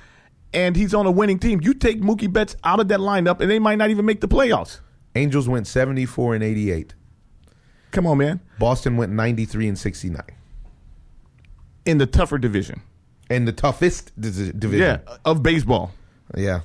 and he's on a winning team. You take Mookie Betts out of that lineup, and they might not even make the playoffs. Angels went 74 and 88. Come on, man. Boston went 93 and 69. In the tougher division, And the toughest division. yeah, of baseball. Yeah.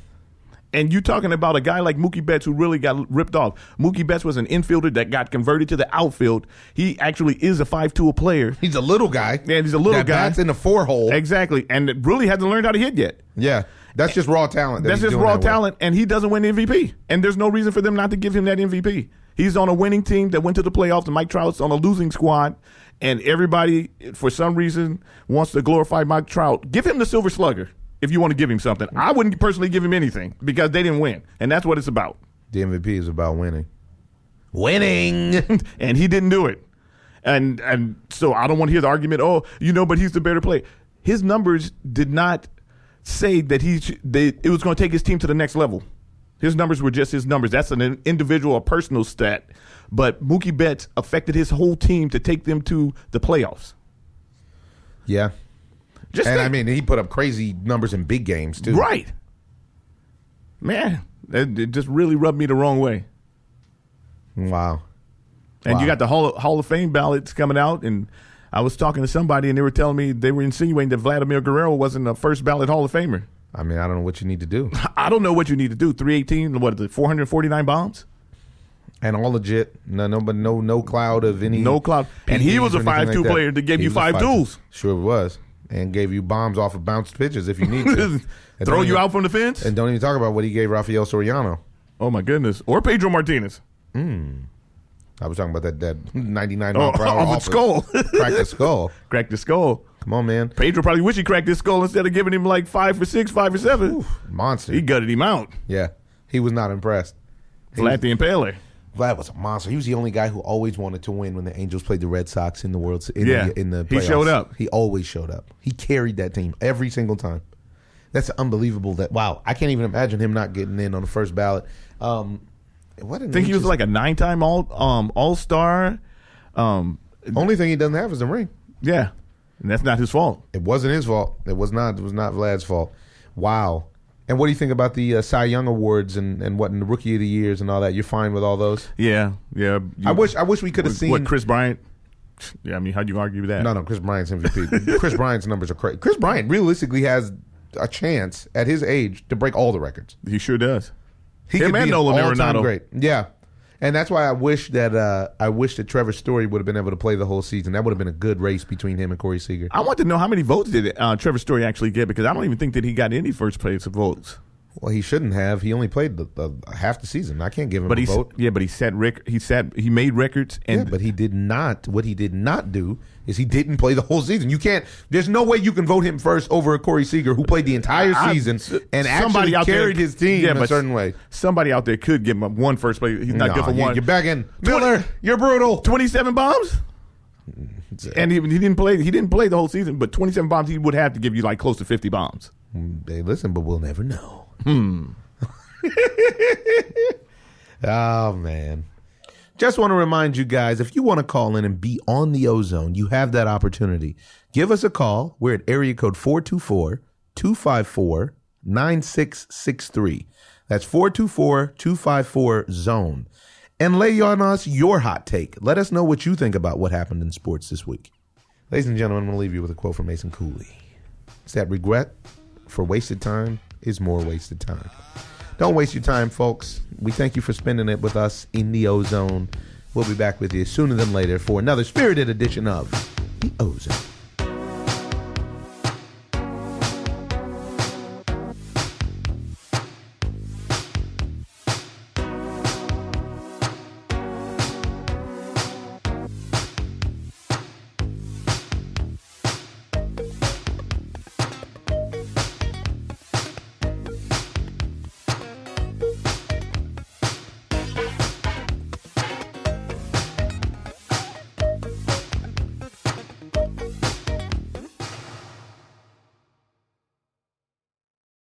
And you talking about a guy like Mookie Betts who really got ripped off. Mookie Betts was an infielder that got converted to the outfield. He actually is a five-tool player. He's a little guy. Yeah, he's a little that guy. That's in the four hole. Exactly, and it really hasn't learned how to hit yet. Yeah. That's just raw talent. that That's just raw that talent, and he doesn't win MVP. And there's no reason for them not to give him that MVP. He's on a winning team that went to the playoffs, and Mike Trout's on a losing squad. And everybody, for some reason, wants to glorify Mike Trout. Give him the Silver Slugger if you want to give him something. I wouldn't personally give him anything because they didn't win, and that's what it's about. The MVP is about winning. Winning. and he didn't do it. And and so I don't want to hear the argument. Oh, you know, but he's the better player. His numbers did not say that he sh- they, it was going to take his team to the next level. His numbers were just his numbers. That's an individual or personal stat. But Mookie Betts affected his whole team to take them to the playoffs. yeah. Just And think- I mean, he put up crazy numbers in big games, too. right, man, that, it just really rubbed me the wrong way. Wow. And Wow. you got the Hall of, Hall of Fame ballots coming out, and I was talking to somebody, and they were telling me they were insinuating that Vladimir Guerrero wasn't a first ballot Hall of Famer. I mean, I don't know what you need to do. I don't know what you need to do. Three eighteen, what it? Four hundred forty nine bombs. and all legit. No, no, but no, no cloud of any. No cloud. And he was a five two like player that gave He you five 5'2". duels. Sure was, and gave you bombs off of bounced pitches if you need to. And Throw don't you even- out from the fence. And don't even talk about what he gave Rafael Soriano. oh my goodness. Or Pedro Martinez. Hmm. I was talking about that that 99 Oh, mile per hour off skull. crack the skull. Cracked his skull. Come on, man, Pedro probably wish he cracked his skull instead of giving him like five for six, five for seven. monster. He gutted him out. yeah, he was not impressed. Vlad the Impaler. Vlad was a monster. He was the only guy who always wanted to win when the Angels played the Red Sox in the World in Yeah. the, in the He playoffs. showed up. He always showed up. He carried that team every single time. That's unbelievable. That wow, I can't even imagine him not getting in on the first ballot. Um, what I think he was like a nine time all um all star. Um only thing he doesn't have is a ring. yeah. And that's not his fault. It wasn't his fault. It was not. It was not Vlad's fault. Wow. And what do you think about the uh, Cy Young awards and and what in the Rookie of the Years and all that? You're fine with all those? Yeah, yeah. I wish. I wish we could have seen. what Kris Bryant. Yeah, I mean, how'd you argue with that? No, no, Kris Bryant's MVP. Kris Bryant's numbers are crazy. Kris Bryant realistically has a chance at his age to break all the records. He sure does. He Him could and be Nolan Arenado. great. Yeah, and that's why I wish that uh, I wish that Trevor Story would have been able to play the whole season. That would have been a good race between him and Corey Seager. I want to know how many votes did uh, Trevor Story actually get because I don't even think that he got any first place votes. Well, he shouldn't have. He only played the, the half the season. I can't give him But a vote. yeah, but he set rec- he set he made records and yeah, but he did not. What he did not do is he didn't play the whole season. You can't. There's no way you can vote him first over a Corey Seager who played the entire I- season and somebody actually out there- carried his team yeah, in a certain way. Somebody out there could give him one first place. He's not No, good for you- one. You're back in Miller. You're brutal. Twenty seven bombs. Mm, and he, he didn't play. He didn't play the whole season, but twenty seven bombs. He would have to give you like close to fifty bombs. Hey, listen, but we'll never know. Hmm. oh man. Just want to remind you guys if you want to call in and be on the ozone, you have that opportunity. Give us a call. We're at area code 424 254 9663. That's 424 254 zone. And lay on us your hot take. Let us know what you think about what happened in sports this week. Ladies and gentlemen, I'm going to leave you with a quote from Mason Cooley. It's that regret for wasted time is more wasted time. Don't waste your time, folks. We thank you for spending it with us in the ozone. We'll be back with you sooner than later for another spirited edition of the ozone.